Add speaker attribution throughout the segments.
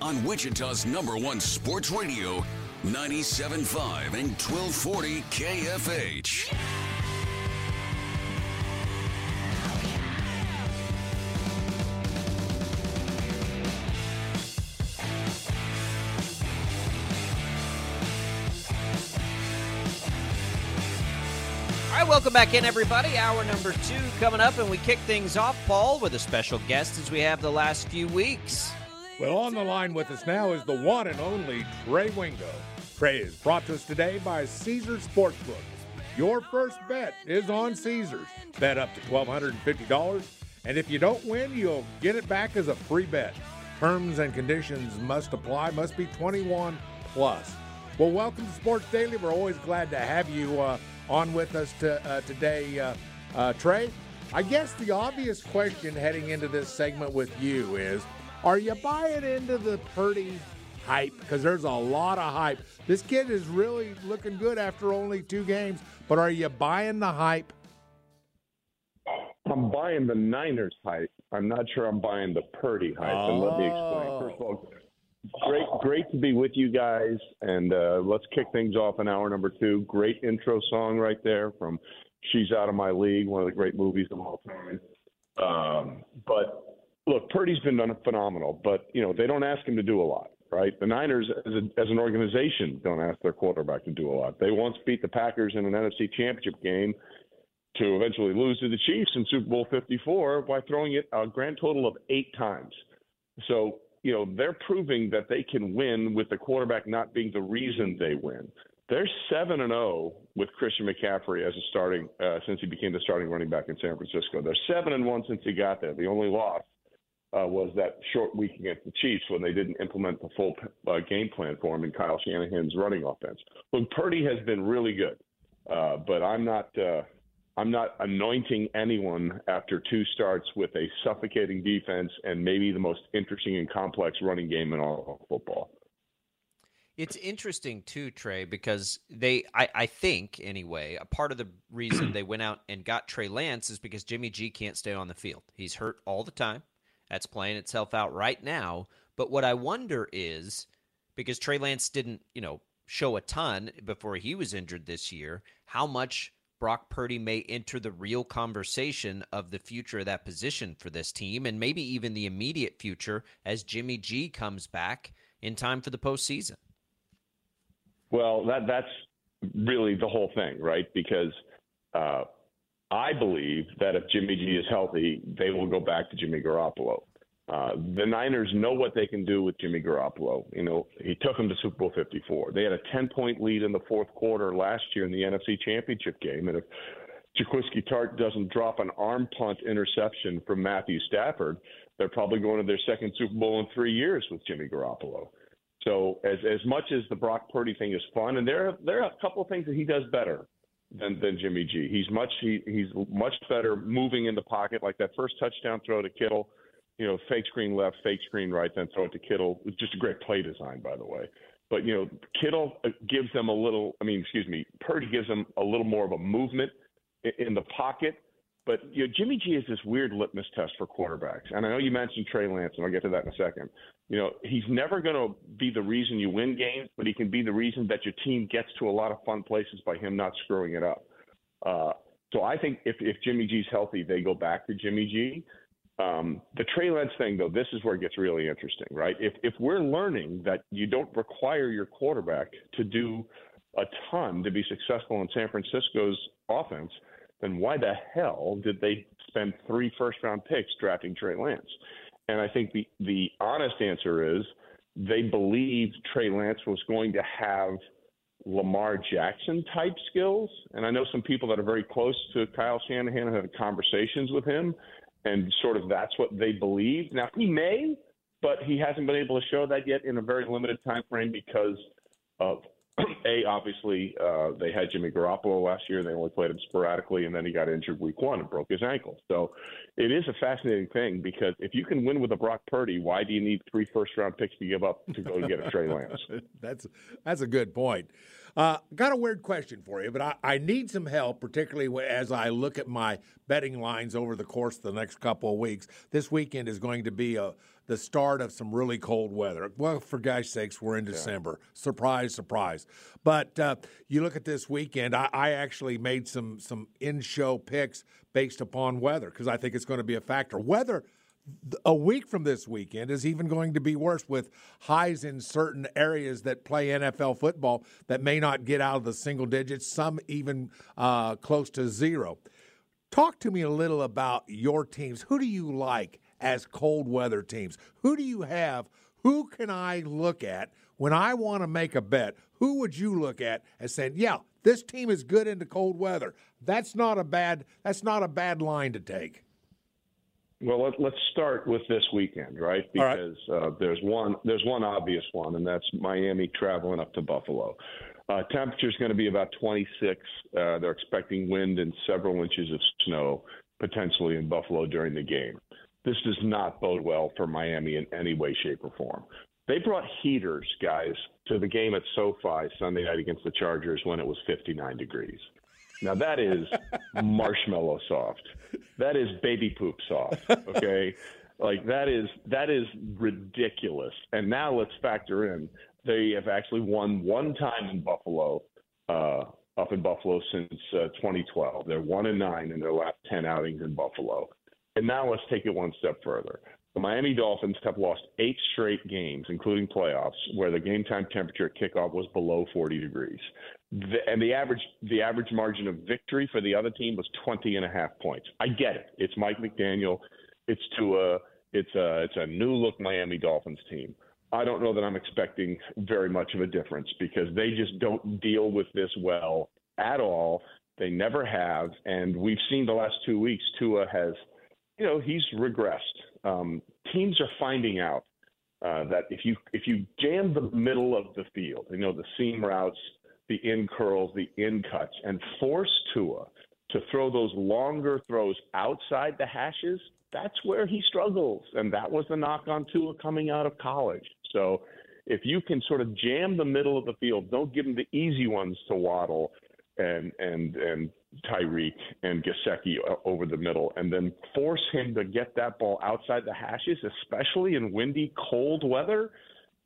Speaker 1: On Wichita's number one sports radio, 97.5 and 1240 KFH.
Speaker 2: All right, welcome back in, everybody. Hour number two coming up, and we kick things off, Paul, with a special guest as we have the last few weeks.
Speaker 3: Well, on the line with us now is the one and only Trey Wingo. Trey is brought to us today by Caesars Sportsbook. Your first bet is on Caesars. Bet up to $1,250, and if you don't win, you'll get it back as a free bet. Terms and conditions must apply, must be 21 plus. Well, welcome to Sports Daily. We're always glad to have you uh, on with us to, uh, today, uh, uh, Trey. I guess the obvious question heading into this segment with you is are you buying into the Purdy hype? Because there's a lot of hype. This kid is really looking good after only two games, but are you buying the hype?
Speaker 4: I'm buying the Niners hype. I'm not sure I'm buying the Purdy hype. And let me explain. First of all, great, great to be with you guys. And uh, let's kick things off in hour number two. Great intro song right there from "She's Out of My League," one of the great movies of all time. Um, but look, Purdy's been phenomenal, but you know they don't ask him to do a lot, right? The Niners, as, a, as an organization, don't ask their quarterback to do a lot. They once beat the Packers in an NFC Championship game to eventually lose to the Chiefs in Super Bowl 54 by throwing it a grand total of eight times. So you know they're proving that they can win with the quarterback not being the reason they win. They're seven and zero oh with Christian McCaffrey as a starting uh, since he became the starting running back in San Francisco. They're seven and one since he got there. The only loss uh, was that short week against the Chiefs when they didn't implement the full uh, game plan for him in Kyle Shanahan's running offense. Look, Purdy has been really good, uh, but I'm not. Uh, I'm not anointing anyone after two starts with a suffocating defense and maybe the most interesting and complex running game in all of football.
Speaker 2: It's interesting too, Trey, because they, I, I think anyway, a part of the reason they went out and got Trey Lance is because Jimmy G can't stay on the field. He's hurt all the time. That's playing itself out right now. But what I wonder is because Trey Lance didn't, you know, show a ton before he was injured this year, how much Brock Purdy may enter the real conversation of the future of that position for this team and maybe even the immediate future as Jimmy G comes back in time for the postseason.
Speaker 4: Well, that that's really the whole thing, right? Because uh, I believe that if Jimmy G is healthy, they will go back to Jimmy Garoppolo. Uh, the Niners know what they can do with Jimmy Garoppolo. You know, he took them to Super Bowl 54. They had a 10 point lead in the fourth quarter last year in the NFC Championship game. And if Jaquiski Tartt doesn't drop an arm punt interception from Matthew Stafford, they're probably going to their second Super Bowl in three years with Jimmy Garoppolo. So as as much as the Brock Purdy thing is fun, and there there are a couple of things that he does better than than Jimmy G. He's much he, he's much better moving in the pocket, like that first touchdown throw to Kittle. You know, fake screen left, fake screen right, then throw it to Kittle. Just a great play design, by the way. But you know, Kittle uh, gives them a little. I mean, excuse me, Purdy gives them a little more of a movement in the pocket but you know, Jimmy G is this weird litmus test for quarterbacks. And I know you mentioned Trey Lance, and I'll get to that in a second. You know, he's never going to be the reason you win games, but he can be the reason that your team gets to a lot of fun places by him not screwing it up. Uh, so I think if, if Jimmy G's healthy, they go back to Jimmy G. Um, the Trey Lance thing, though, this is where it gets really interesting, right? If if we're learning that you don't require your quarterback to do a ton to be successful in San Francisco's offense – then why the hell did they spend three first round picks drafting Trey Lance? And I think the the honest answer is they believed Trey Lance was going to have Lamar Jackson type skills. And I know some people that are very close to Kyle Shanahan have had conversations with him, and sort of that's what they believe. Now he may, but he hasn't been able to show that yet in a very limited time frame because of a obviously uh, they had Jimmy Garoppolo last year and they only played him sporadically, and then he got injured week one and broke his ankle. So it is a fascinating thing because if you can win with a Brock Purdy, why do you need three first round picks to give up to go and get a Trey Lance?
Speaker 3: that's that's a good point. Uh, got a weird question for you, but I, I need some help, particularly as I look at my betting lines over the course of the next couple of weeks. This weekend is going to be a the start of some really cold weather. Well, for guys' sakes, we're in December. Yeah. Surprise, surprise. But uh, you look at this weekend. I, I actually made some some in show picks based upon weather because I think it's going to be a factor. Weather a week from this weekend is even going to be worse with highs in certain areas that play NFL football that may not get out of the single digits, some even uh, close to zero. Talk to me a little about your teams. Who do you like as cold weather teams? Who do you have? Who can I look at when I want to make a bet? Who would you look at as saying, "Yeah, this team is good into cold weather"? That's not a bad. That's not a bad line to take.
Speaker 4: Well, let, us start with this weekend, right? Because right. Uh, there's one there's one obvious one, and that's Miami traveling up to Buffalo. Uh, Temperature is going to be about 26. Uh, they're expecting wind and several inches of snow potentially in Buffalo during the game. This does not bode well for Miami in any way, shape, or form. They brought heaters, guys, to the game at SoFi Sunday night against the Chargers when it was 59 degrees. Now that is marshmallow soft. That is baby poop soft. Okay, like that is that is ridiculous. And now let's factor in they have actually won one time in Buffalo, uh, up in Buffalo since uh, 2012. They're one and nine in their last 10 outings in Buffalo. And now let's take it one step further. The Miami Dolphins have lost eight straight games, including playoffs, where the game time temperature at kickoff was below 40 degrees. The, and the average the average margin of victory for the other team was 20 and a half points. I get it. It's Mike McDaniel. It's to a it's a it's a new look Miami Dolphins team. I don't know that I'm expecting very much of a difference because they just don't deal with this well at all. They never have, and we've seen the last two weeks Tua has, you know, he's regressed um, teams are finding out uh, that if you if you jam the middle of the field, you know the seam routes, the in curls, the in cuts, and force Tua to throw those longer throws outside the hashes, that's where he struggles, and that was the knock on Tua coming out of college. So if you can sort of jam the middle of the field, don't give him the easy ones to Waddle and and and Tyreek and Gesicki over the middle, and then force him to get that ball outside the hashes, especially in windy, cold weather.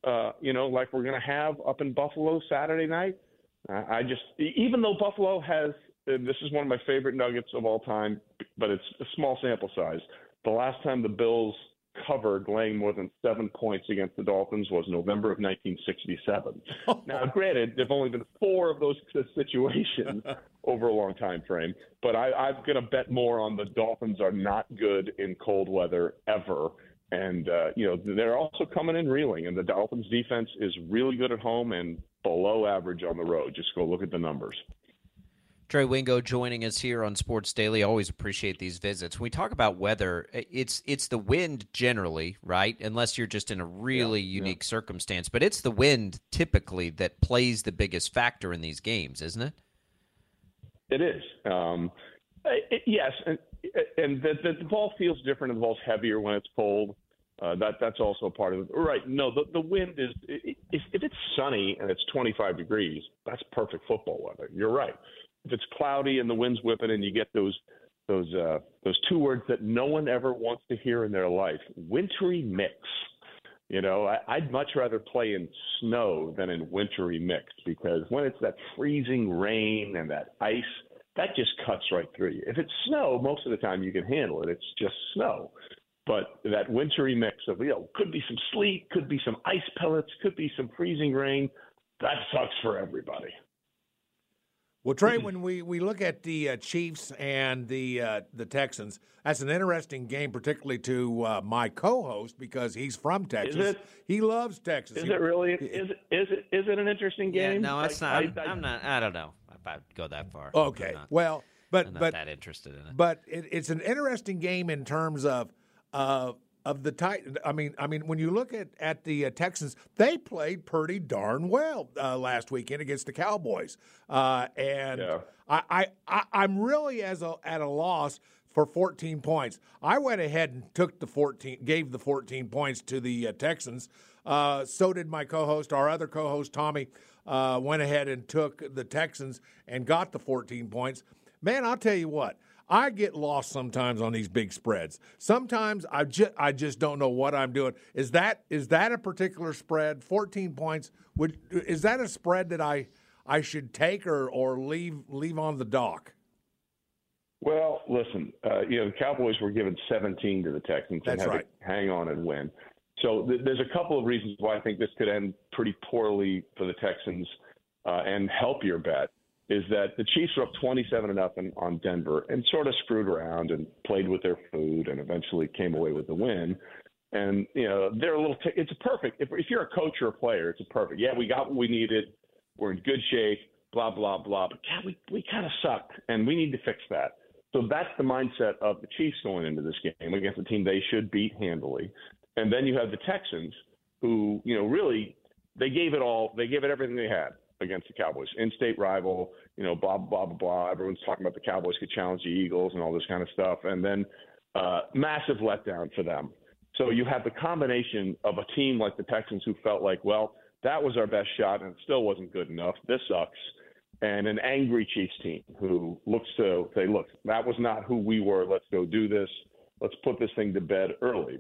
Speaker 4: Uh, you know, like we're going to have up in Buffalo Saturday night. I just, even though Buffalo has, this is one of my favorite nuggets of all time, but it's a small sample size. The last time the Bills covered laying more than seven points against the Dolphins was November of 1967. now, granted, there've only been four of those situations over a long time frame, but I, I'm going to bet more on the Dolphins are not good in cold weather ever. And, uh, you know, they're also coming in reeling, and the Dolphins defense is really good at home and below average on the road. Just go look at the numbers.
Speaker 2: Trey Wingo joining us here on Sports Daily. Always appreciate these visits. When we talk about weather, it's it's the wind generally, right? Unless you're just in a really yeah, unique yeah. circumstance, but it's the wind typically that plays the biggest factor in these games, isn't it?
Speaker 4: It is. Um, it, yes, and, and the, the, the, ball feels different. And the ball's heavier when it's cold. Uh, that that's also a part of it. Right? No, the the wind is if, if it's sunny and it's 25 degrees, that's perfect football weather. You're right if it's cloudy and the wind's whipping and you get those those uh, those two words that no one ever wants to hear in their life, wintry mix. You know, I, I'd much rather play in snow than in wintry mix because when it's that freezing rain and that ice, that just cuts right through you. If it's snow, most of the time you can handle it. It's just snow. But that wintry mix of, you know, could be some sleet, could be some ice pellets, could be some freezing rain. That sucks for everybody.
Speaker 3: Well, Trey, when we, we look at the uh, Chiefs and the uh, the Texans, that's an interesting game, particularly to uh, my co-host because he's from Texas. He loves Texas.
Speaker 4: Is
Speaker 3: he,
Speaker 4: it really? Is it, is it is it an interesting game?
Speaker 2: Yeah, no, it's not. I, I, I'm, not. I don't know if I'd go that far.
Speaker 3: Okay. Well, but
Speaker 2: I'm
Speaker 3: but
Speaker 2: that interested in it.
Speaker 3: But it, it's an interesting game in terms of uh, of the Titans. I mean, I mean, when you look at at the uh, Texans, they played pretty darn well uh, last weekend against the Cowboys, uh, and yeah. I, I, I I'm really as a at a loss for 14 points. I went ahead and took the 14, gave the 14 points to the uh, Texans. Uh, so did my co-host, our other co-host Tommy, uh, went ahead and took the Texans and got the 14 points. Man, I'll tell you what. I get lost sometimes on these big spreads. Sometimes I just I just don't know what I'm doing. Is that is that a particular spread? 14 points. Would is that a spread that I I should take or or leave leave on the dock?
Speaker 4: Well, listen, uh, you know the Cowboys were given 17 to the Texans
Speaker 3: That's
Speaker 4: and
Speaker 3: had right.
Speaker 4: to hang on and win. So th- there's a couple of reasons why I think this could end pretty poorly for the Texans uh, and help your bet is that the Chiefs were up 27 to nothing on Denver and sort of screwed around and played with their food and eventually came away with the win. And you know they're a little. T- it's a perfect. If, if you're a coach or a player, it's a perfect. Yeah, we got what we needed. We're in good shape. Blah blah blah. But God, we we kind of suck, and we need to fix that. So that's the mindset of the Chiefs going into this game against a team they should beat handily. And then you have the Texans, who you know really they gave it all. They gave it everything they had against the Cowboys, in-state rival. You know, blah blah blah blah. Everyone's talking about the Cowboys could challenge the Eagles and all this kind of stuff, and then uh, massive letdown for them. So you have the combination of a team like the Texans who felt like, well, that was our best shot and it still wasn't good enough. This sucks. And an angry Chiefs team who looks to say, look, that was not who we were. Let's go do this. Let's put this thing to bed early.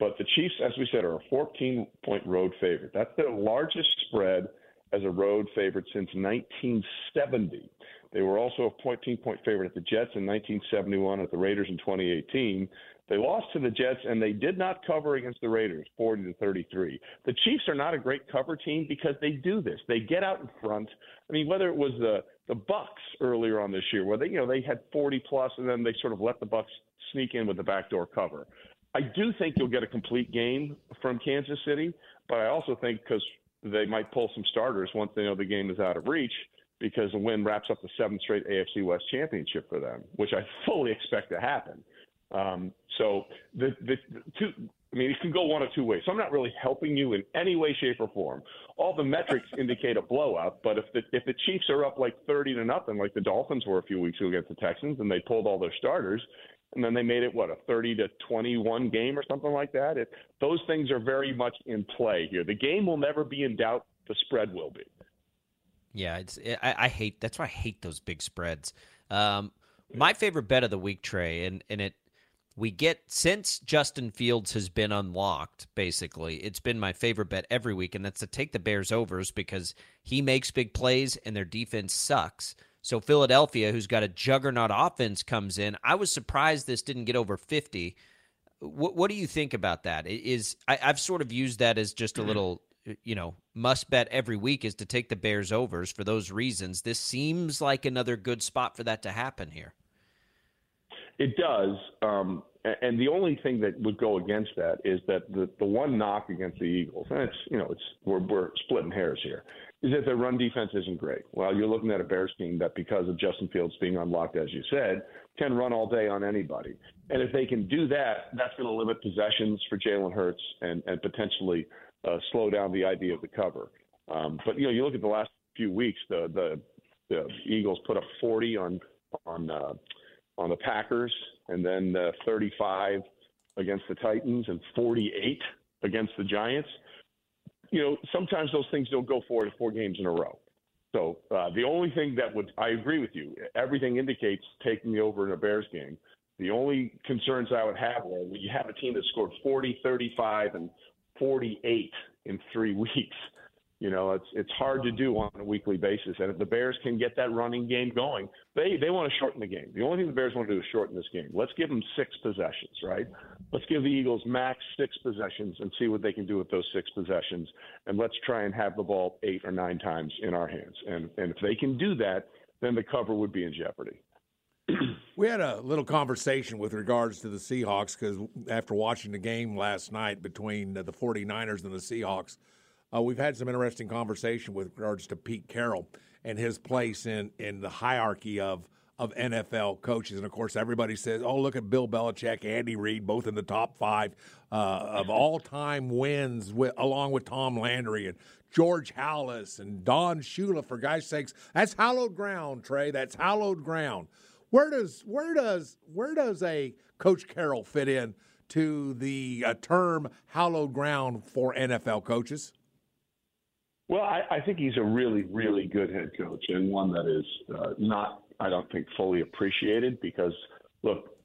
Speaker 4: But the Chiefs, as we said, are a 14 point road favorite. That's their largest spread as a road favorite since 1970. They were also a 14 point favorite at the Jets in 1971, at the Raiders in 2018. They lost to the Jets and they did not cover against the Raiders, 40 to 33. The Chiefs are not a great cover team because they do this. They get out in front. I mean, whether it was the the Bucks earlier on this year, where they you know they had 40 plus and then they sort of let the Bucks sneak in with the backdoor cover. I do think you'll get a complete game from Kansas City, but I also think because they might pull some starters once they know the game is out of reach because the win wraps up the seventh straight AFC West championship for them, which I fully expect to happen. Um, so the, the, two, I mean, it can go one of two ways. So I'm not really helping you in any way, shape, or form. All the metrics indicate a blowout, but if the if the Chiefs are up like 30 to nothing, like the Dolphins were a few weeks ago against the Texans, and they pulled all their starters, and then they made it what a 30 to 21 game or something like that. It, those things are very much in play here. The game will never be in doubt. The spread will be.
Speaker 2: Yeah, it's I, I hate that's why I hate those big spreads. Um, my favorite bet of the week, Trey, and and it we get since Justin Fields has been unlocked, basically, it's been my favorite bet every week, and that's to take the Bears overs because he makes big plays and their defense sucks. So Philadelphia, who's got a juggernaut offense, comes in. I was surprised this didn't get over 50. What, what do you think about that? Is I, I've sort of used that as just a little, you know, must bet every week is to take the Bears overs for those reasons. This seems like another good spot for that to happen here.
Speaker 4: It does. Um, and the only thing that would go against that is that the, the one knock against the Eagles, and it's, you know, it's, we're, we're splitting hairs here, is that their run defense isn't great. Well, you're looking at a Bears team that, because of Justin Fields being unlocked, as you said, can run all day on anybody. And if they can do that, that's going to limit possessions for Jalen Hurts and, and potentially uh, slow down the idea of the cover. Um, but you know, you look at the last few weeks, the the, the Eagles put up 40 on on uh, on the Packers, and then uh, 35 against the Titans, and 48 against the Giants you know, sometimes those things don't go four to four games in a row. So uh, the only thing that would, I agree with you. Everything indicates taking the over in a Bears game. The only concerns I would have are when you have a team that scored 40, 35, and 48 in three weeks. You know, it's it's hard to do on a weekly basis. And if the Bears can get that running game going, they they want to shorten the game. The only thing the Bears want to do is shorten this game. Let's give them six possessions, right? Let's give the Eagles max six possessions and see what they can do with those six possessions. And let's try and have the ball eight or nine times in our hands. And and if they can do that, then the cover would be in jeopardy.
Speaker 3: we had a little conversation with regards to the Seahawks because after watching the game last night between the 49ers and the Seahawks – uh, we've had some interesting conversation with regards to Pete Carroll and his place in, in the hierarchy of of NFL coaches. And of course, everybody says, "Oh, look at Bill Belichick, Andy Reid, both in the top five uh, of all-time wins, with, along with Tom Landry and George Halas and Don Shula." For guys' sakes, that's hallowed ground, Trey. That's hallowed ground. Where does where does where does a Coach Carroll fit in to the uh, term hallowed ground for NFL coaches?
Speaker 4: Well, I, I, think he's a really, really good head coach and one that is uh, not, I don't think, fully appreciated because, look,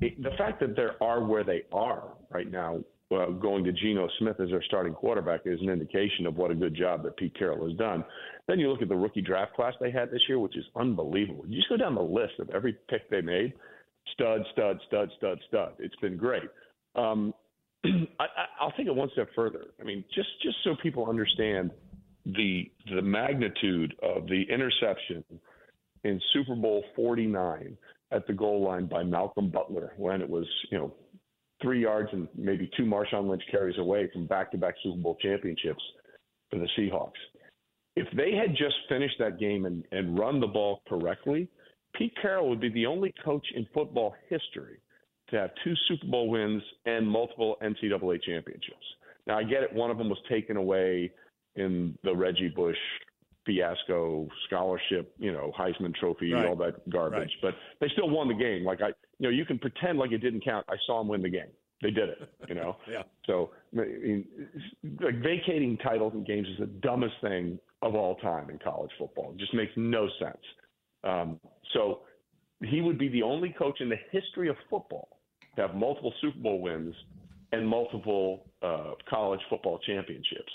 Speaker 4: it, the fact that they are where they are right now, uh, going to Geno Smith as their starting quarterback is an indication of what a good job that Pete Carroll has done. Then you look at the rookie draft class they had this year, which is unbelievable. You just go down the list of every pick they made stud, stud, stud, stud, stud. It's been great. Um, I, I'll take it one step further. I mean, just just so people understand the the magnitude of the interception in Super Bowl 49 at the goal line by Malcolm Butler when it was, you know, three yards and maybe two Marshawn Lynch carries away from back-to-back Super Bowl championships for the Seahawks. If they had just finished that game and, and run the ball correctly, Pete Carroll would be the only coach in football history to have two Super Bowl wins and multiple NCAA championships. Now, I get it. One of them was taken away in the Reggie Bush fiasco, scholarship, you know, Heisman Trophy, right. all that garbage. Right. But they still won the game. Like I, you know, you can pretend like it didn't count. I saw them win the game. They did it. You know.
Speaker 3: yeah.
Speaker 4: So I mean, like vacating titles and games is the dumbest thing of all time in college football. It just makes no sense. Um, so he would be the only coach in the history of football to have multiple Super Bowl wins and multiple uh, college football championships.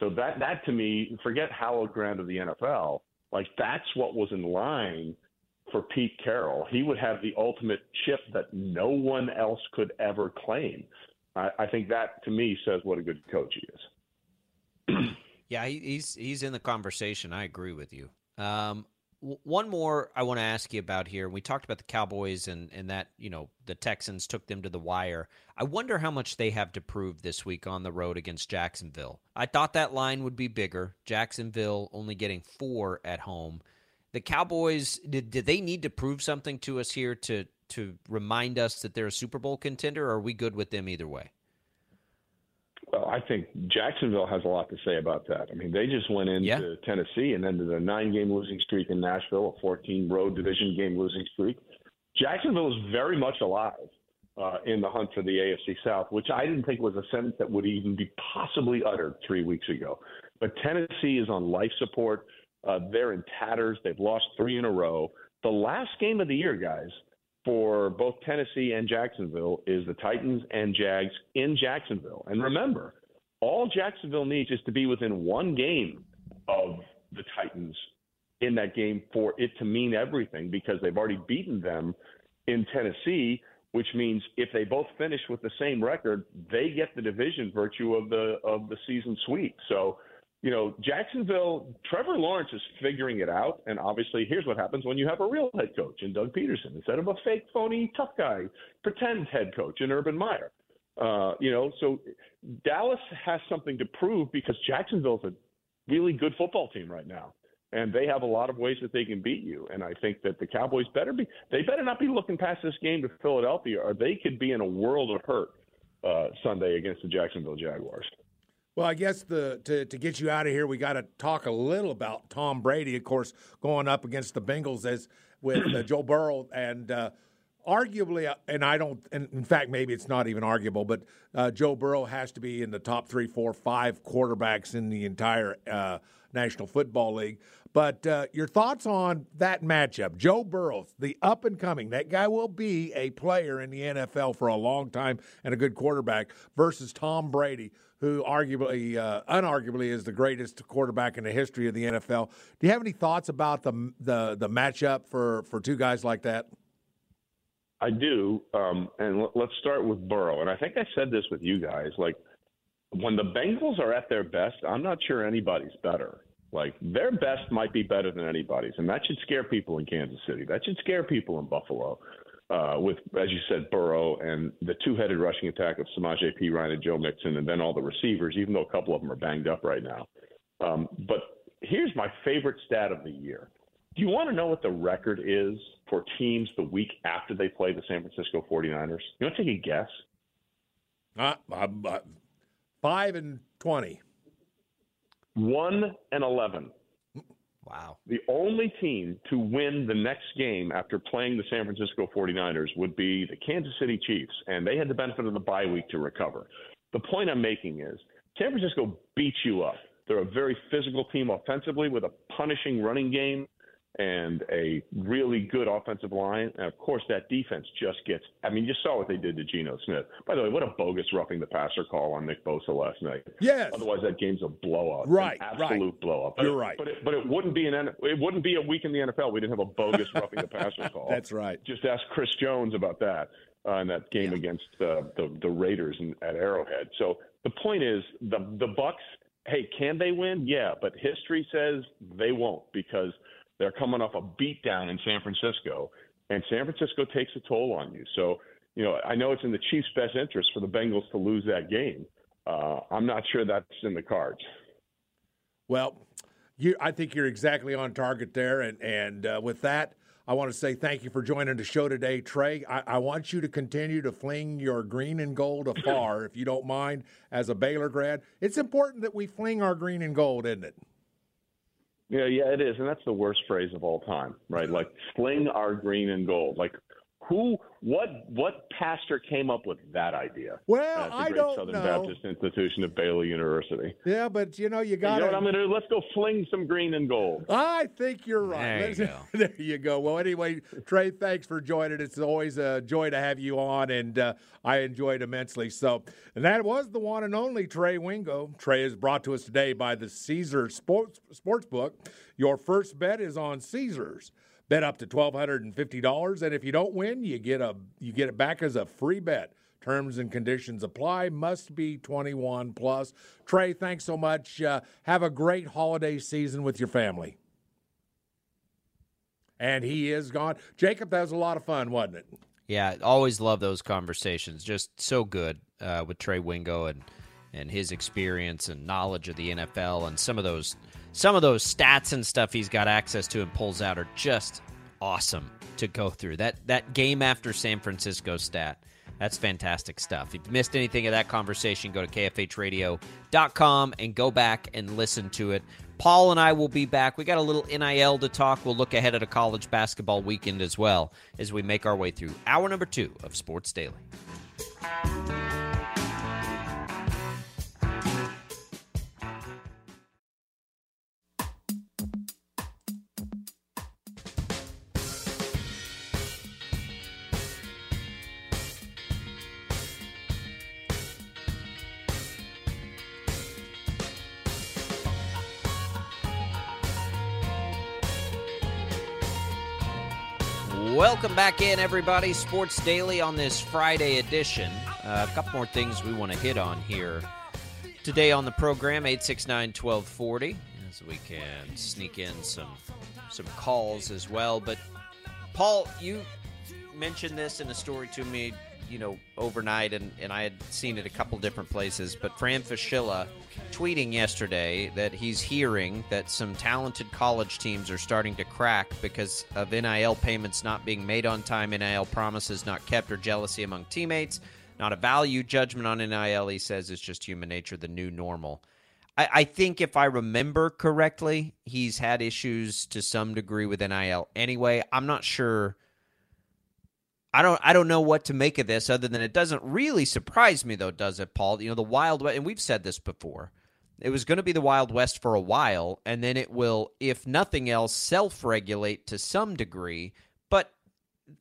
Speaker 4: So that that to me, forget hallowed ground of the NFL. Like that's what was in line for Pete Carroll. He would have the ultimate chip that no one else could ever claim. I, I think that to me says what a good coach he
Speaker 2: is. yeah, he's he's in the conversation. I agree with you. Um, one more I want to ask you about here. We talked about the Cowboys and, and that, you know, the Texans took them to the wire. I wonder how much they have to prove this week on the road against Jacksonville. I thought that line would be bigger. Jacksonville only getting four at home. The Cowboys, did, did they need to prove something to us here to, to remind us that they're a Super Bowl contender, or are we good with them either way?
Speaker 4: Well, I think Jacksonville has a lot to say about that. I mean, they just went into yeah. Tennessee and ended a nine-game losing streak in Nashville, a 14 road division game losing streak. Jacksonville is very much alive uh, in the hunt for the AFC South, which I didn't think was a sentence that would even be possibly uttered three weeks ago. But Tennessee is on life support. Uh, they're in tatters. They've lost three in a row. The last game of the year, guys, for both Tennessee and Jacksonville is the Titans and Jags in Jacksonville. And remember, all Jacksonville needs is to be within one game of the Titans in that game for it to mean everything because they've already beaten them in Tennessee, which means if they both finish with the same record, they get the division virtue of the of the season sweep. So you know, Jacksonville, Trevor Lawrence is figuring it out. And obviously, here's what happens when you have a real head coach in Doug Pederson instead of a fake, phony, tough guy, pretend head coach in Urban Meyer. Uh, you know, so Dallas has something to prove because Jacksonville's a really good football team right now. And they have a lot of ways that they can beat you. And I think that the Cowboys better be, they better not be looking past this game to Philadelphia, or they could be in a world of hurt uh, Sunday against the Jacksonville Jaguars.
Speaker 3: Well, I guess the to, to get you out of here, we got to talk a little about Tom Brady, of course, going up against the Bengals as with uh, Joe Burrow and uh, arguably, uh, and I don't, and in fact, maybe it's not even arguable, but uh, Joe Burrow has to be in the top three, four, five quarterbacks in the entire uh, National Football League. But uh, your thoughts on that matchup? Joe Burrow, the up and coming, that guy will be a player in the NFL for a long time and a good quarterback, versus Tom Brady, who arguably, uh, unarguably, is the greatest quarterback in the history of the NFL. Do you have any thoughts about the the, the matchup for, for two guys like that?
Speaker 4: I do, um, and l- let's start with Burrow. And I think I said this with you guys. Like when the Bengals are at their best, I'm not sure anybody's better. Like their best might be better than anybody's, and that should scare people in Kansas City. That should scare people in Buffalo. Uh, with, as you said, Burrow and the two-headed rushing attack of Samaje Perine and Joe Mixon, and then all the receivers, even though a couple of them are banged up right now. Um, but here's my favorite stat of the year. Do you want to know what the record is for teams the week after they play the San Francisco 49ers? You want to take a guess?
Speaker 3: Uh, uh, uh, five and twenty.
Speaker 4: One and eleven.
Speaker 2: Wow.
Speaker 4: The only team to win the next game after playing the San Francisco 49ers would be the Kansas City Chiefs, and they had the benefit of the bye week to recover. The point I'm making is San Francisco beats you up. They're a very physical team offensively with a punishing running game and a really good offensive line. And of course, that defense just gets. I mean, you saw what they did to Geno Smith. By the way, what a bogus roughing the passer call on Nick Bosa last night.
Speaker 3: Yes.
Speaker 4: Otherwise, that game's a blowout.
Speaker 3: Right,
Speaker 4: An absolute
Speaker 3: right.
Speaker 4: blowout. But
Speaker 3: You're
Speaker 4: it,
Speaker 3: right.
Speaker 4: But it, but it wouldn't be an it wouldn't be a week in the NFL. We didn't have a bogus roughing the passer call.
Speaker 3: That's right.
Speaker 4: Just ask Chris Jones about that uh, in that game against uh, the the Raiders in, at Arrowhead. So the point is, the the Bucks. Hey, can they win? Yeah, but history says they won't because they're coming off a beatdown in San Francisco, and San Francisco takes a toll on you. So you know, I know it's in the Chiefs' best interest for the Bengals to lose that game. Uh, I'm not sure that's in the cards.
Speaker 3: Well, you, I think you're exactly on target there. And, and uh, with that, I want to say thank you for joining the show today, Trey. I, I want you to continue to fling your green and gold afar, if you don't mind, as a Baylor grad. It's important that we fling our green and gold, isn't it?
Speaker 4: Yeah, yeah, it is, and that's the worst phrase of all time, right? Like sling our green and gold. Like who, what, what pastor came up with that idea?
Speaker 3: Well,
Speaker 4: at the
Speaker 3: I
Speaker 4: Great
Speaker 3: don't
Speaker 4: Southern
Speaker 3: know.
Speaker 4: Baptist Institution of Baylor University.
Speaker 3: Yeah, but you know, you
Speaker 4: You
Speaker 3: got
Speaker 4: know what I'm going to do? Let's go fling some green and gold.
Speaker 3: I think you're right.
Speaker 2: There you
Speaker 3: Let's- there you go. Well, anyway, Trey, thanks for joining. It's always a joy to have you on, and uh, I enjoyed immensely. So, and that was the one and only Trey Wingo. Trey is brought to us today by the Caesar Sports Sportsbook. Your first bet is on Caesars. Bet up to twelve hundred and fifty dollars, and if you don't win, you get a you get it back as a free bet. Terms and conditions apply. Must be 21 plus. Trey, thanks so much. Uh, have a great holiday season with your family. And he is gone. Jacob, that was a lot of fun, wasn't it?
Speaker 2: Yeah, always love those conversations. Just so good uh, with Trey Wingo and and his experience and knowledge of the NFL and some of those some of those stats and stuff he's got access to and pulls out are just awesome to go through. That that game after San Francisco stat. That's fantastic stuff. If you missed anything of that conversation, go to kfhradio.com and go back and listen to it. Paul and I will be back. We got a little NIL to talk. We'll look ahead at a college basketball weekend as well as we make our way through hour number two of Sports Daily. Back in, everybody. Sports Daily on this Friday edition. Uh, a couple more things we want to hit on here today on the program 869 1240 as we can sneak in some some calls as well. But Paul, you mentioned this in a story to me, you know, overnight, and, and I had seen it a couple different places. But Fran Fraschilla tweeting yesterday that he's hearing that some talented college teams are starting to crack because of NIL payments not being made on time, NIL promises not kept, or jealousy among teammates. Not a value judgment on NIL, he says, it's just human nature, the new normal. I, I think if I remember correctly, he's had issues to some degree with NIL anyway. I'm not sure. I don't I don't know what to make of this other than it doesn't really surprise me though, does it, Paul? You know, the Wild West and we've said this before. It was going to be the Wild West for a while, and then it will, if nothing else, self regulate to some degree. But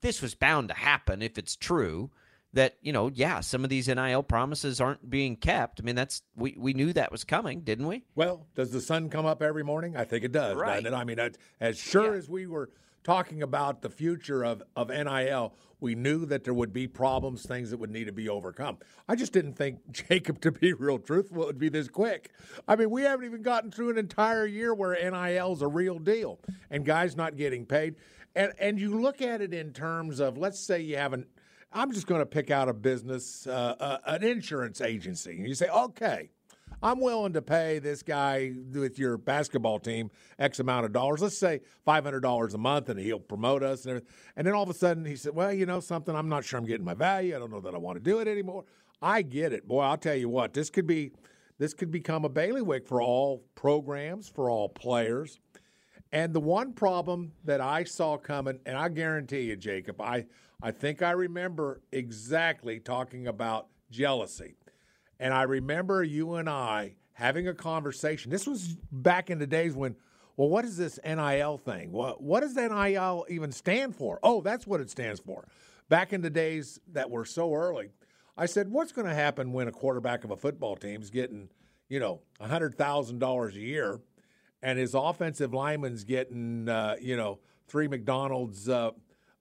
Speaker 2: this was bound to happen if it's true that, you know, yeah, some of these NIL promises aren't being kept. I mean, that's we, we knew that was coming, didn't we?
Speaker 3: Well, does the sun come up every morning? I think it does,
Speaker 2: Right.
Speaker 3: I mean, as- as sure
Speaker 2: Yeah.
Speaker 3: as we were talking about the future of, of NIL, we knew that there would be problems, things that would need to be overcome. I just didn't think, Jacob, to be real truthful, would be this quick. I mean, we haven't even gotten through an entire year where NIL is a real deal and guys not getting paid. And, and you look at it in terms of, let's say you have an, I'm just going to pick out a business, uh, uh, an insurance agency. And you say, okay, I'm willing to pay this guy with your basketball team X amount of dollars. Let's say $500 a month, and he'll promote us. And, everything. and then all of a sudden he said, Well, you know something, I'm not sure I'm getting my value. I don't know that I want to do it anymore. I get it. Boy, I'll tell you what, this could be this could become a bailiwick for all programs, for all players. And the one problem that I saw coming, and I guarantee you, Jacob, I, I think I remember exactly talking about jealousy. And I remember you and I having a conversation. This was back in the days when, well, what is this NIL thing? What, what does NIL even stand for? Oh, that's what it stands for. Back in the days that were so early, I said, what's going to happen when a quarterback of a football team is getting, you know, $100,000 a year and his offensive lineman's getting, uh, you know, three McDonald's uh,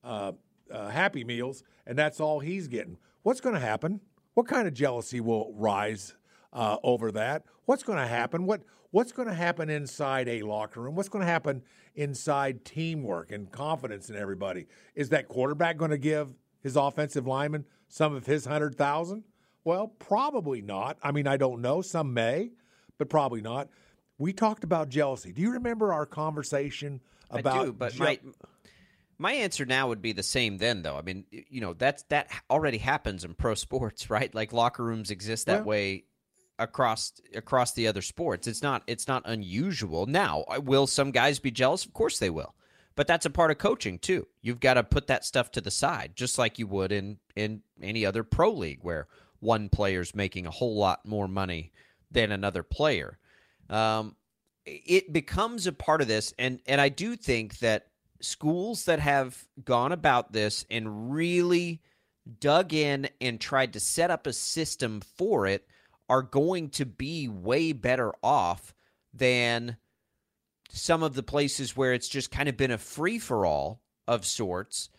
Speaker 3: uh, uh Happy Meals, and that's all he's getting? What's going to happen? What kind of jealousy will rise uh, over that? What's going to happen? What What's going to happen inside a locker room? What's going to happen inside teamwork and confidence in everybody? Is that quarterback going to give his offensive lineman some of his hundred thousand? Well, probably not. I mean, I don't know. Some may, but probably not. We talked about jealousy. Do you remember our conversation about?
Speaker 2: I do, but je- my my answer now would be the same then, though. I mean, you know, that's that already happens in pro sports, right? Like locker rooms exist that way across across the other sports. It's not it's not unusual. Now, will some guys be jealous? Of course they will. But that's a part of coaching too. You've got to put that stuff to the side, just like you would in in any other pro league where one player's making a whole lot more money than another player. Um, it becomes a part of this, and and I do think that schools that have gone about this and really dug in and tried to set up a system for it are going to be way better off than some of the places where it's just kind of been a free for all of sorts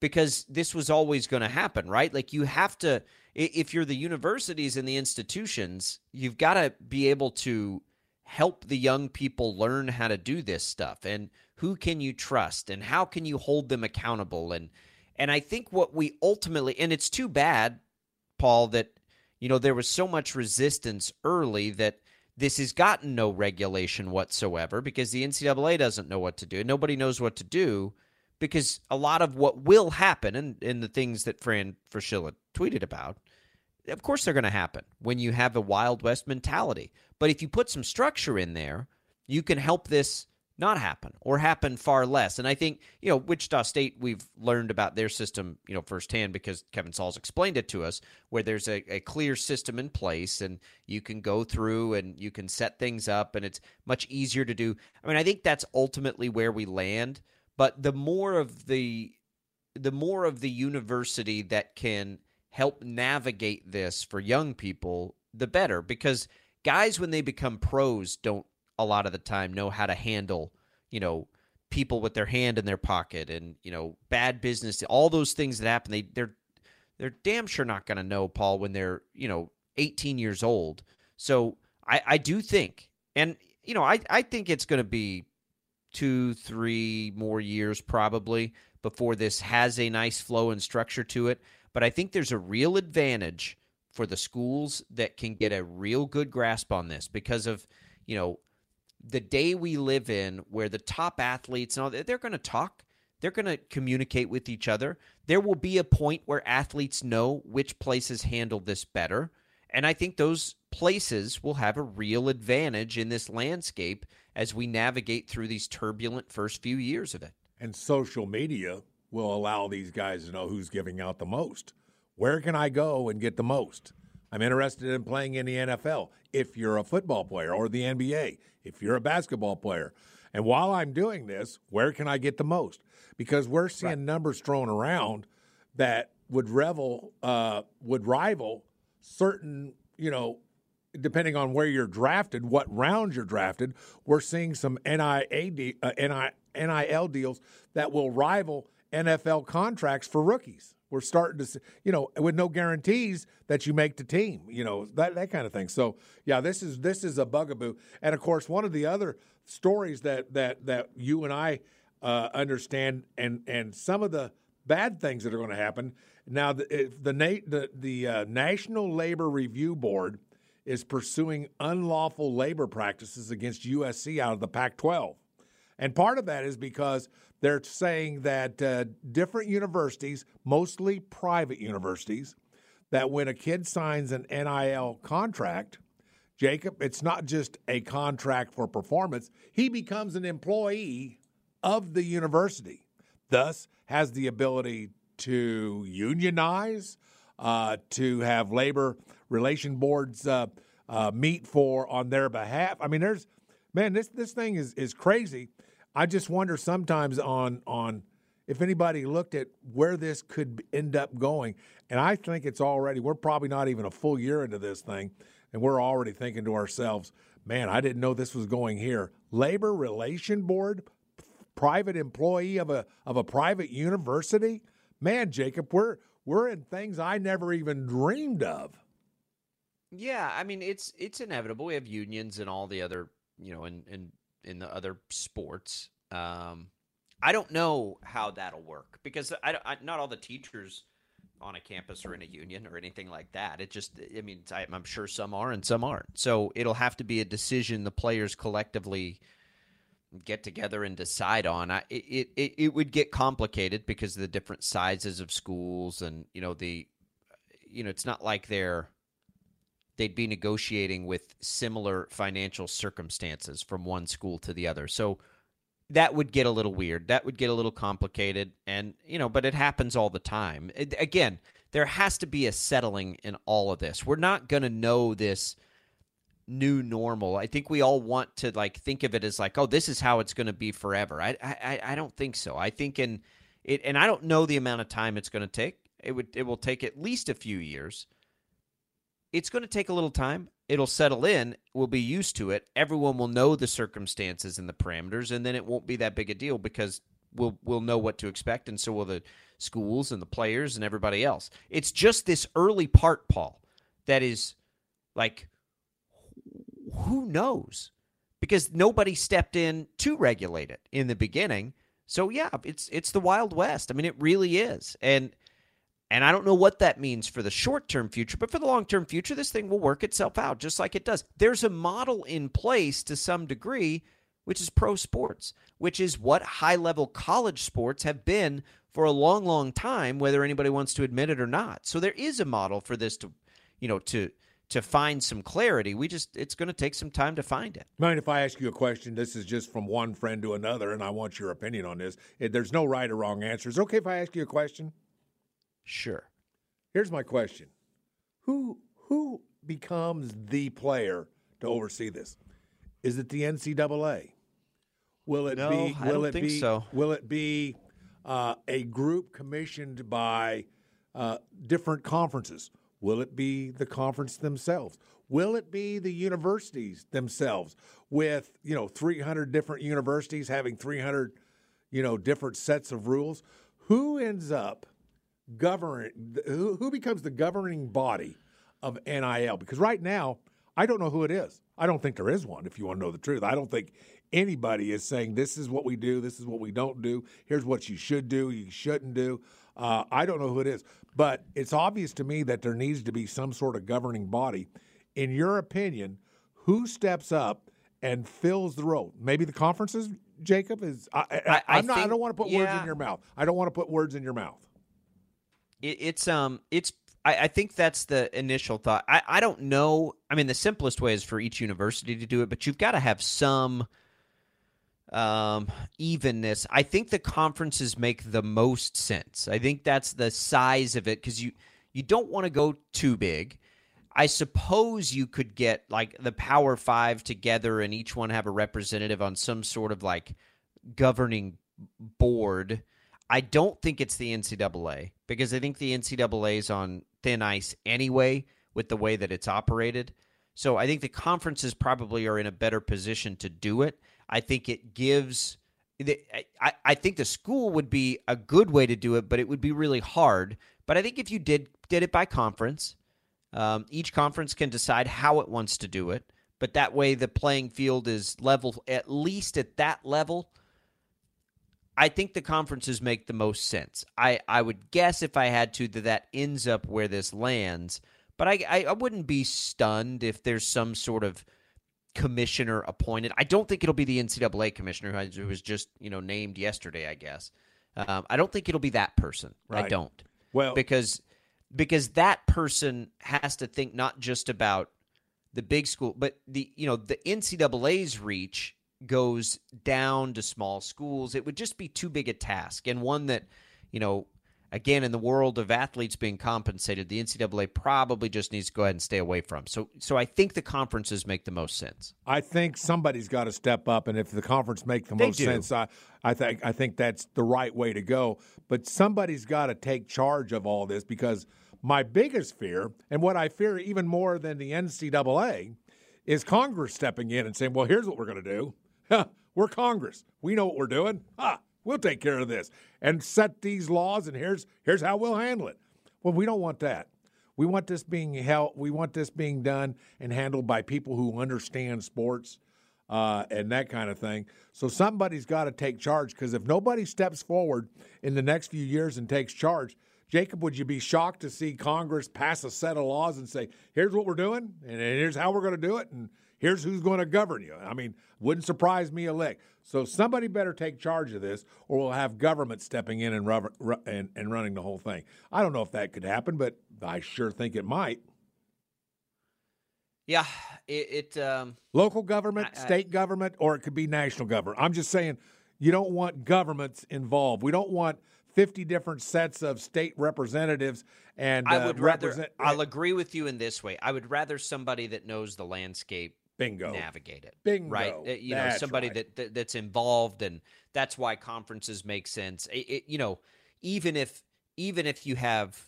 Speaker 2: because this was always going to happen, right? Like you have to if you're the universities and the institutions, you've got to be able to help the young people learn how to do this stuff and who can you trust and how can you hold them accountable and and I think what we ultimately and it's too bad Paul that you know there was so much resistance early that this has gotten no regulation whatsoever because the NCAA doesn't know what to do. Nobody knows what to do because a lot of what will happen and, and the things that Fran Fraschilla tweeted about, of course they're going to happen when you have a Wild West mentality. But if you put some structure in there, you can help this not happen or happen far less. And I think, you know, Wichita State, we've learned about their system, you know, firsthand because Kevin Saal's explained it to us, where there's a, a, clear system in place and you can go through and you can set things up and it's much easier to do. I mean, I think that's ultimately where we land. But the more of the the more of the university that can help navigate this for young people, the better. Because guys, when they become pros, don't a lot of the time know how to handle, you know, people with their hand in their pocket and you know bad business, all those things that happen. They they're they're damn sure not going to know Paul when they're you know 18 years old. So I I do think, and you know I I think it's going to be two three more years probably before this has a nice flow and structure to it. But I think there's a real advantage for the schools that can get a real good grasp on this because of you know the day we live in where the top athletes and all they're going to talk they're going to communicate with each other. There will be a point where athletes know which places handle this better and i think those places will have a real advantage in this landscape as we navigate through these turbulent first few years of it.
Speaker 3: And social media will allow these guys to know who's giving out the most where can i go and get the most I'm interested in playing in the NFL if you're a football player or the NBA, if you're a basketball player. And while I'm doing this, where can I get the most? Because we're seeing right. numbers thrown around that would revel uh, would rival certain, you know, depending on where you're drafted, what round you're drafted. We're seeing some NIA, uh, NIL deals that will rival NFL contracts for rookies we're starting to you know, with no guarantees that you make the team, you know, that that kind of thing. So yeah, this is this is a bugaboo. And of course, one of the other stories that that that you and I uh, understand, and and some of the bad things that are going to happen. Now, the the the, the uh, National Labor Review Board is pursuing unlawful labor practices against USC out of the Pac 12. And part of that is because they're saying that uh, different universities, mostly private universities, that when a kid signs an NIL contract, Jacob, it's not just a contract for performance, he becomes an employee of the university, thus, has the ability to unionize, uh, to have labor relation boards uh, uh, meet for on their behalf. I mean, there's man, this this thing is is crazy. I just wonder sometimes on on if anybody looked at where this could end up going. And I think it's already we're probably not even a full year into this thing, and we're already thinking to ourselves, man, I didn't know this was going here. Labor Relation Board, private employee of a of a private university. Man, Jacob, we're we're in things I never even dreamed of.
Speaker 2: Yeah, I mean it's it's inevitable. We have unions and all the other, you know, and in in the other sports. Um, I don't know how that'll work because I, I, not all the teachers on a campus are in a union or anything like that. It just, I mean, I, I'm sure some are and some aren't. So it'll have to be a decision the players collectively get together and decide on. I, it, it it would get complicated because of the different sizes of schools and you know the, you know, it's not like they're they'd be negotiating with similar financial circumstances from one school to the other. So that would get a little weird. That would get a little complicated. And, you know, but it happens all the time. It, again, there has to be a settling in all of this. We're not going to know this new normal. I think we all want to like think of it as like, oh, this is how it's going to be forever. I, I I don't think so. I think in it, and I don't know the amount of time it's going to take. It would it will take at least a few years it's going to take a little time. It'll settle in. We'll be used to it. Everyone will know the circumstances and the parameters, and then it won't be that big a deal because we'll we'll know what to expect, and so will the schools and the players and everybody else. It's just this early part, Paul, that is like who knows because nobody stepped in to regulate it in the beginning. So yeah, it's it's the wild west. I mean, it really is, and and I don't know what that means for the short term future, but for the long term future, this thing will work itself out just like it does. There's a model in place to some degree, which is pro sports, which is what high level college sports have been for a long, long time, whether anybody wants to admit it or not. So there is a model for this to, you know, to to find some clarity. We just it's going to take some time to find it.
Speaker 3: Mind if I ask you a question? This is just from one friend to another, and I want your opinion on this. There's no right or wrong answer. Is okay if I ask you a question?
Speaker 2: Sure.
Speaker 3: Here's my question: Who who becomes the player to oversee this? Is it the NCAA? Will it
Speaker 2: no,
Speaker 3: be?
Speaker 2: Will
Speaker 3: it
Speaker 2: be?
Speaker 3: So. Will it be uh, a group commissioned by uh, different conferences? Will it be the conference themselves? Will it be the universities themselves with, you know, 300 different universities having 300, you know, different sets of rules? Who ends up govern who, who becomes the governing body of NIL? Because right now, I don't know who it is. I don't think there is one. If you want to know the truth, I don't think anybody is saying this is what we do, this is what we don't do. Here's what you should do, you shouldn't do. Uh, I don't know who it is, but it's obvious to me that there needs to be some sort of governing body. In your opinion, who steps up and fills the role? Maybe the conferences, Jacob is. I, am not. Think, I don't want to put yeah. words in your mouth. I don't want to put words in your mouth
Speaker 2: it, it's um it's I, I, think that's the initial thought. I, I don't know. I mean, the simplest way is for each university to do it, but you've got to have some um, evenness. I think the conferences make the most sense. I think that's the size of it because you you don't want to go too big. I suppose you could get like the Power Five together and each one have a representative on some sort of like governing board I don't think it's the NCAA because I think the NCAA is on thin ice anyway with the way that it's operated. So I think the conferences probably are in a better position to do it. I think it gives. I, I think the school would be a good way to do it, but it would be really hard. But I think if you did did it by conference, um, each conference can decide how it wants to do it. But that way, the playing field is level at least at that level I think the conferences make the most sense. I, I would guess if I had to that that ends up where this lands, But I, I, I wouldn't be stunned if there's some sort of commissioner appointed. I don't think it'll be the NCAA commissioner who who was just you know named yesterday. I guess. Um, I don't think it'll be that person. I don't
Speaker 3: Well,
Speaker 2: because because that person has to think not just about the big school, but the you know the NCAA's reach goes down to small schools. It would just be too big a task, and one that you know. Again, in the world of athletes being compensated, the NCAA probably just needs to go ahead and stay away from. So, so I think the conferences make the most sense.
Speaker 3: I think somebody's got to step up, and if the conference make the
Speaker 2: They
Speaker 3: most
Speaker 2: do.
Speaker 3: sense, I, I think I think that's the right way to go. But somebody's got to take charge of all this because my biggest fear, and what I fear even more than the NCAA, is Congress stepping in and saying, "Well, here's what we're going to do. Huh, we're Congress. We know what we're doing. Ha, we'll take care of this and set these laws, and here's here's how we'll handle it." Well, we don't want that. We want this being held. We want this being done and handled by people who understand sports uh, and that kind of thing. So somebody's got to take charge because if nobody steps forward in the next few years and takes charge, Jacob, would you be shocked to see Congress pass a set of laws and say, "Here's what we're doing, and here's how we're going to do it, and here's who's going to govern you"? I mean, wouldn't surprise me a lick. So somebody better take charge of this, or we'll have government stepping in and, rubber, ru- and, and running the whole thing. I don't know if that could happen, but I sure think it might.
Speaker 2: Yeah, it. it um,
Speaker 3: local government,
Speaker 2: I- I-
Speaker 3: state government, or it could be national government. I'm just saying, you don't want governments involved. We don't want 50 different sets of state representatives and
Speaker 2: I
Speaker 3: uh,
Speaker 2: would rather.
Speaker 3: represent.
Speaker 2: I'll agree with you in this way. I would rather somebody that knows the landscape
Speaker 3: bingo.
Speaker 2: navigate it.
Speaker 3: Bingo.
Speaker 2: Right. Uh, You know, somebody
Speaker 3: right.
Speaker 2: that, that that's involved, and that's why conferences make sense. It, it- you know, even if even if you have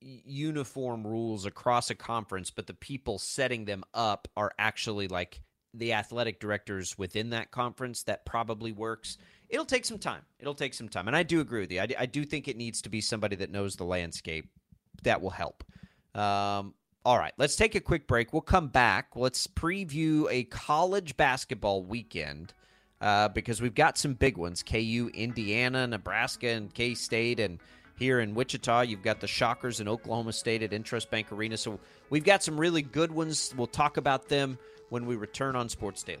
Speaker 2: uniform rules across a conference, but the people setting them up are actually like the athletic directors within that conference, that probably works. It'll take some time. It'll take some time, and I do agree with you. I, I do think it needs to be somebody that knows the landscape. That will help. Um, all right, let's take a quick break. We'll come back. Let's preview a college basketball weekend uh, because we've got some big ones KU, Indiana, Nebraska, and K State. And here in Wichita, you've got the Shockers and Oklahoma State at Intrust Bank Arena. So we've got some really good ones. We'll talk about them when we return on Sports Daily.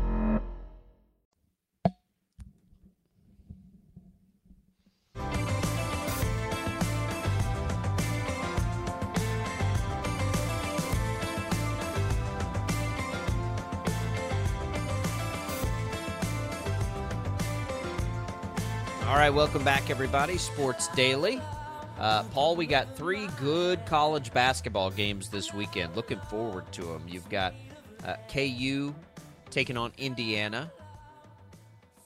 Speaker 2: All right, welcome back, everybody. Sports Daily. Uh, Paul, we got three good college basketball games this weekend. Looking forward to them. You've got uh, KU taking on Indiana.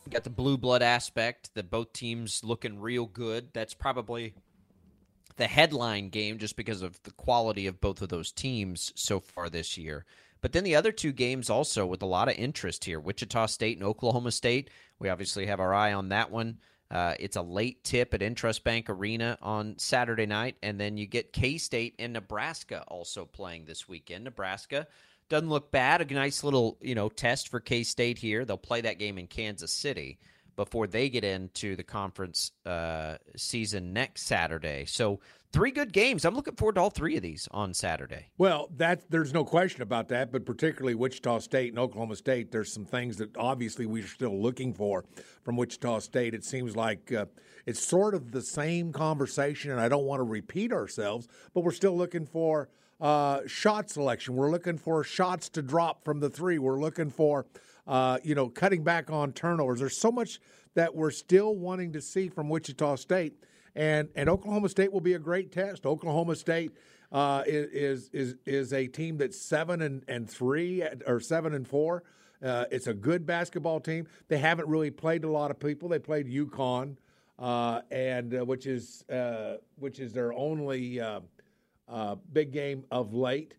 Speaker 2: You got the blue blood aspect. That both teams looking real good. That's probably the headline game just because of the quality of both of those teams so far this year. But then the other two games also with a lot of interest here Wichita State and Oklahoma State. We obviously have our eye on that one. Uh, it's a late tip at Intrust Bank Arena on Saturday night. And then you get K State and Nebraska also playing this weekend. Nebraska doesn't look bad. A nice little, you know, test for K State here. They'll play that game in Kansas City before they get into the conference uh, season next Saturday. So three good games. I'm looking forward to all three of these on Saturday.
Speaker 3: Well, that there's no question about that, but particularly Wichita State and Oklahoma State, there's some things that obviously we're still looking for from Wichita State. It seems like uh, it's sort of the same conversation, and I don't want to repeat ourselves, but we're still looking for uh, shot selection. We're looking for shots to drop from the three. We're looking for uh, you know, cutting back on turnovers. There's so much that we're still wanting to see from Wichita State, and and Oklahoma State will be a great test. Oklahoma State uh, is is is a team that's seven and, and three or seven and four. Uh, it's a good basketball team. They haven't really played a lot of people. They played UConn, uh, and uh, which is uh, which is their only uh, big game of late.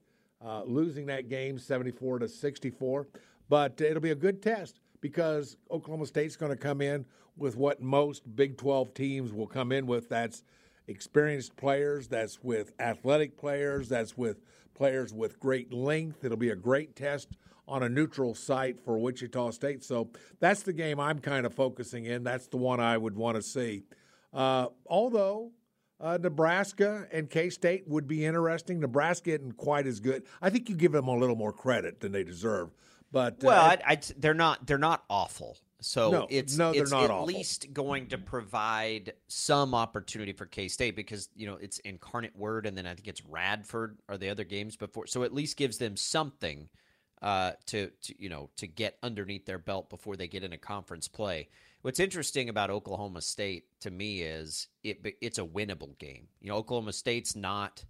Speaker 3: losing that game, seventy four to sixty four. But it'll be a good test because Oklahoma State's going to come in with what most Big 12 teams will come in with. That's experienced players, that's with athletic players, that's with players with great length. It'll be a great test on a neutral site for Wichita State. So that's the game I'm kind of focusing in. That's the one I would want to see. Uh, although uh, Nebraska and K State would be interesting. Nebraska isn't quite as good. I think you give them a little more credit than they deserve. But
Speaker 2: well, uh, I, I, they're not they're not awful. So
Speaker 3: no,
Speaker 2: it's
Speaker 3: no,
Speaker 2: it's
Speaker 3: at
Speaker 2: awful. least going to provide some opportunity for K State because you know it's Incarnate Word and then I think it's Radford are the other games before. So at least gives them something uh, to, to you know to get underneath their belt before they get into conference play. What's interesting about Oklahoma State to me is it it's a winnable game. You know Oklahoma State's not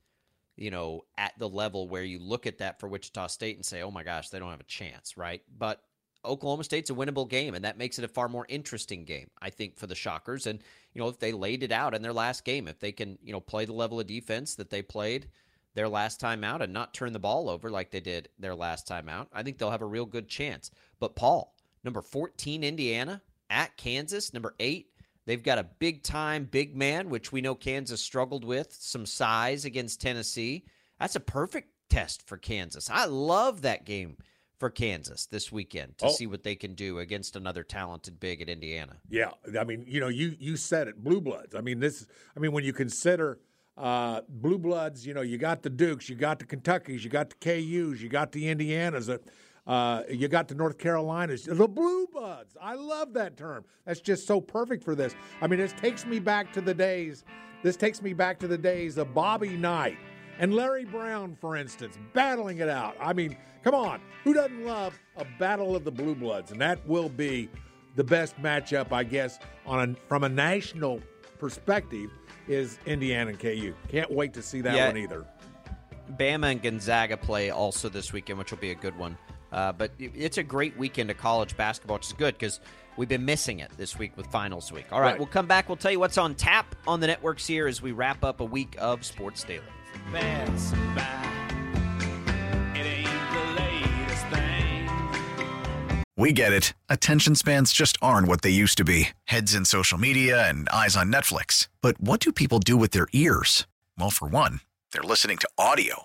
Speaker 2: you know, at the level where you look at that for Wichita State and say, oh my gosh, they don't have a chance, right? But Oklahoma State's a winnable game, and that makes it a far more interesting game, I think, for the Shockers. And, you know, if they laid it out in their last game, if they can, you know, play the level of defense that they played their last time out and not turn the ball over like they did their last time out, I think they'll have a real good chance. But Paul, number 14, Indiana at Kansas, number eight, They've got a big time big man, which we know Kansas struggled with, some size against Tennessee. That's a perfect test for Kansas. I love that game for Kansas this weekend to oh. see what they can do against another talented big at Indiana.
Speaker 3: Yeah, I mean, you know, you you said it, blue bloods. I mean, this. I mean, when you consider uh, blue bloods, you know, you got the Dukes, you got the Kentuckys, you got the KU's, you got the Indianas. Uh, you got the North Carolinas, the Blue Buds. I love that term. That's just so perfect for this. I mean, this takes me back to the days. This takes me back to the days of Bobby Knight and Larry Brown, for instance, battling it out. I mean, come on, who doesn't love a battle of the Blue Bloods? And that will be the best matchup, I guess, on a, from a national perspective. Is Indiana and KU? Can't wait to see that yeah. one either.
Speaker 2: Bama and Gonzaga play also this weekend, which will be a good one. Uh, but it's a great weekend of college basketball, which is good because we've been missing it this week with finals week. All right, right, we'll come back. We'll tell you what's on tap on the networks here as we wrap up a week of Sports Daily.
Speaker 5: We get it. Attention spans just aren't what they used to be heads in social media and eyes on Netflix. But what do people do with their ears? Well, for one, they're listening to audio.